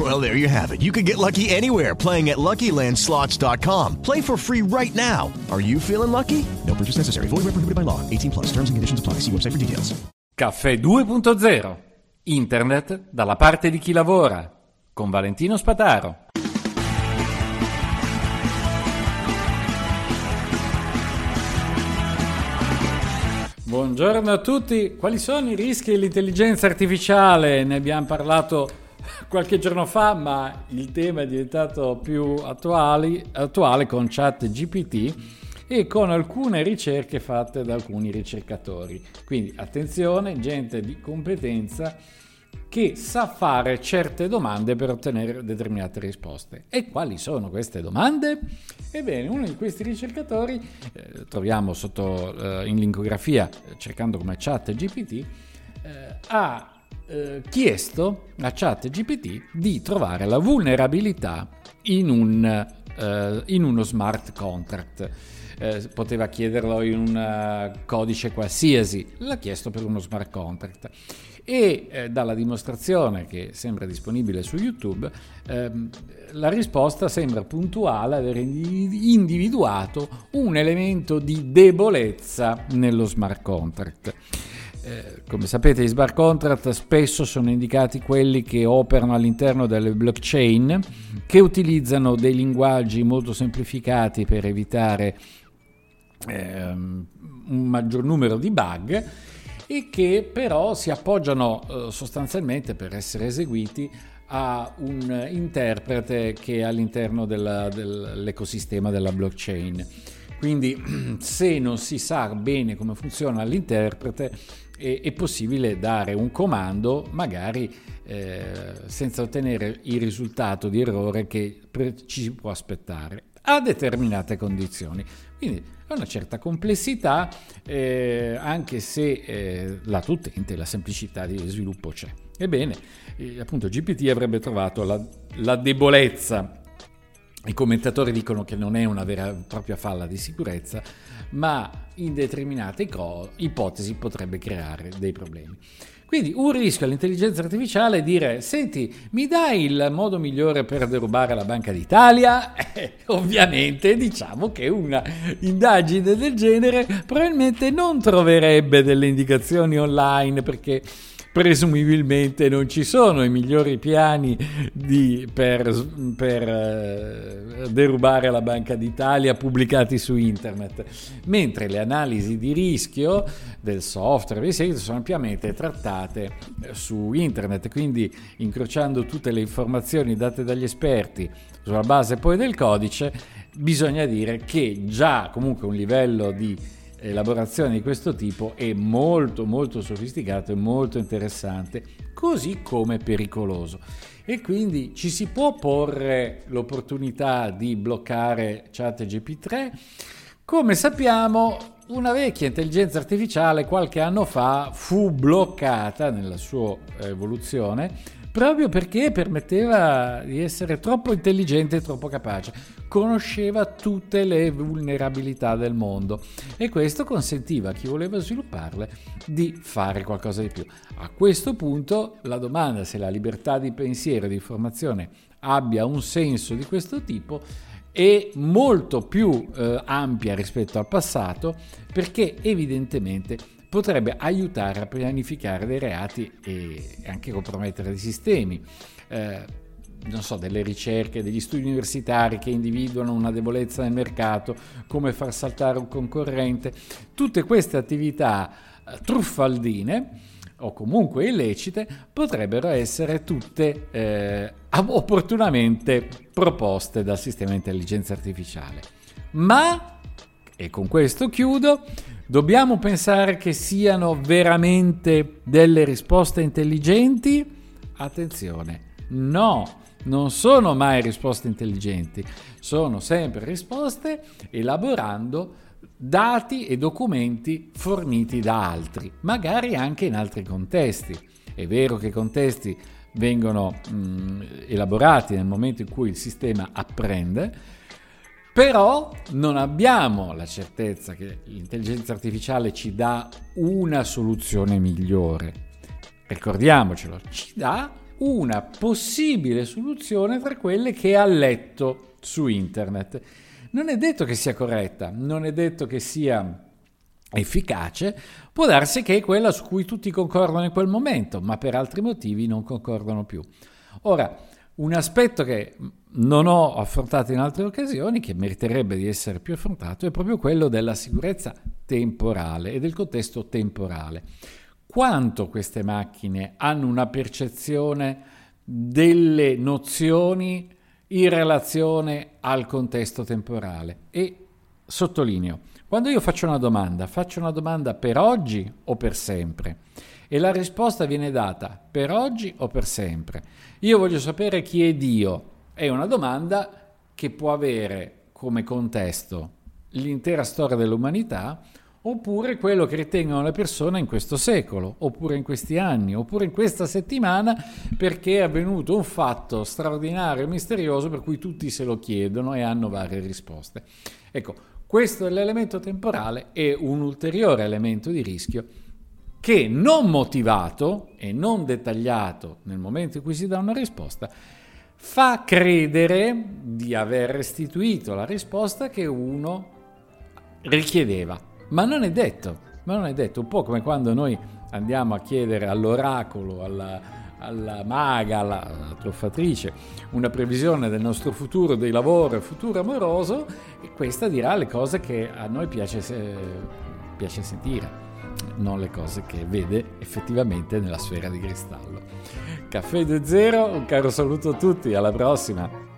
Well, there you have it. You can get lucky anywhere playing at LuckyLandSlots.com. Play for free right now. Are you feeling lucky? No purchase necessary. Void where prohibited by law. 18 plus. Terms and conditions apply. See website for details. Caffè 2.0. Internet dalla parte di chi lavora. Con Valentino Spataro. Buongiorno a tutti. Quali sono i rischi dell'intelligenza artificiale? Ne abbiamo parlato qualche giorno fa, ma il tema è diventato più attuali, attuale con ChatGPT e con alcune ricerche fatte da alcuni ricercatori. Quindi attenzione, gente di competenza che sa fare certe domande per ottenere determinate risposte. E quali sono queste domande? Ebbene, uno di questi ricercatori, eh, troviamo sotto eh, in linkografia, eh, cercando come chat GPT, eh, ha eh, chiesto a chat GPT di trovare la vulnerabilità in, un, eh, in uno smart contract. poteva chiederlo in un codice qualsiasi, l'ha chiesto per uno smart contract e eh, dalla dimostrazione che sembra disponibile su YouTube ehm, la risposta sembra puntuale aver individuato un elemento di debolezza nello smart contract. Eh, come sapete, i smart contract spesso sono indicati quelli che operano all'interno delle blockchain, che utilizzano dei linguaggi molto semplificati per evitare ehm, un maggior numero di bug e che però si appoggiano eh, sostanzialmente per essere eseguiti a un interprete che è all'interno della, dell'ecosistema della blockchain. Quindi se non si sa bene come funziona l'interprete è, è possibile dare un comando magari eh, senza ottenere il risultato di errore che ci si può aspettare a determinate condizioni. Quindi è una certa complessità, eh, anche se eh, lato utente la semplicità di sviluppo c'è. Ebbene, eh, appunto GPT avrebbe trovato la, la debolezza i commentatori dicono che non è una vera e propria falla di sicurezza, ma in determinate ipotesi potrebbe creare dei problemi. Quindi un rischio all'intelligenza artificiale è dire, senti, mi dai il modo migliore per derubare la Banca d'Italia? Eh, ovviamente diciamo che una indagine del genere probabilmente non troverebbe delle indicazioni online perché presumibilmente non ci sono i migliori piani di, per, per uh, derubare la Banca d'Italia pubblicati su internet, mentre le analisi di rischio del software e seguito sono ampiamente trattate eh, su internet, quindi incrociando tutte le informazioni date dagli esperti sulla base poi del codice, bisogna dire che già comunque un livello di elaborazione di questo tipo è molto molto sofisticato e molto interessante, così come pericoloso. E quindi ci si può porre l'opportunità di bloccare ChatGP3. Come sappiamo, una vecchia intelligenza artificiale qualche anno fa fu bloccata nella sua evoluzione proprio perché permetteva di essere troppo intelligente e troppo capace. Conosceva tutte le vulnerabilità del mondo e questo consentiva a chi voleva svilupparle di fare qualcosa di più. A questo punto la domanda se la libertà di pensiero e di informazione abbia un senso di questo tipo è molto più eh, ampia rispetto al passato perché evidentemente potrebbe aiutare a pianificare dei reati e anche compromettere dei sistemi. Eh, non so, delle ricerche, degli studi universitari che individuano una debolezza nel mercato, come far saltare un concorrente, tutte queste attività eh, truffaldine o comunque illecite potrebbero essere tutte eh, opportunamente proposte dal sistema di intelligenza artificiale. Ma, e con questo chiudo, Dobbiamo pensare che siano veramente delle risposte intelligenti? Attenzione, no, non sono mai risposte intelligenti, sono sempre risposte elaborando dati e documenti forniti da altri, magari anche in altri contesti. È vero che i contesti vengono mh, elaborati nel momento in cui il sistema apprende, però non abbiamo la certezza che l'intelligenza artificiale ci dà una soluzione migliore. Ricordiamocelo, ci dà una possibile soluzione tra quelle che ha letto su internet. Non è detto che sia corretta, non è detto che sia efficace, può darsi che è quella su cui tutti concordano in quel momento, ma per altri motivi non concordano più. Ora, un aspetto che non ho affrontato in altre occasioni, che meriterebbe di essere più affrontato, è proprio quello della sicurezza temporale e del contesto temporale. Quanto queste macchine hanno una percezione delle nozioni in relazione al contesto temporale. E sottolineo, quando io faccio una domanda, faccio una domanda per oggi o per sempre? E la risposta viene data per oggi o per sempre. Io voglio sapere chi è Dio. È una domanda che può avere come contesto l'intera storia dell'umanità oppure quello che ritengono le persone in questo secolo, oppure in questi anni, oppure in questa settimana, perché è avvenuto un fatto straordinario e misterioso per cui tutti se lo chiedono e hanno varie risposte. Ecco, questo è l'elemento temporale e un ulteriore elemento di rischio che non motivato e non dettagliato nel momento in cui si dà una risposta, fa credere di aver restituito la risposta che uno richiedeva. Ma non è detto, ma non è detto, un po' come quando noi andiamo a chiedere all'oracolo, alla, alla maga, alla, alla truffatrice, una previsione del nostro futuro di lavoro e futuro amoroso, e questa dirà le cose che a noi piace, piace sentire, non le cose che vede effettivamente nella sfera di cristallo. Caffè 2.0, un caro saluto a tutti, alla prossima!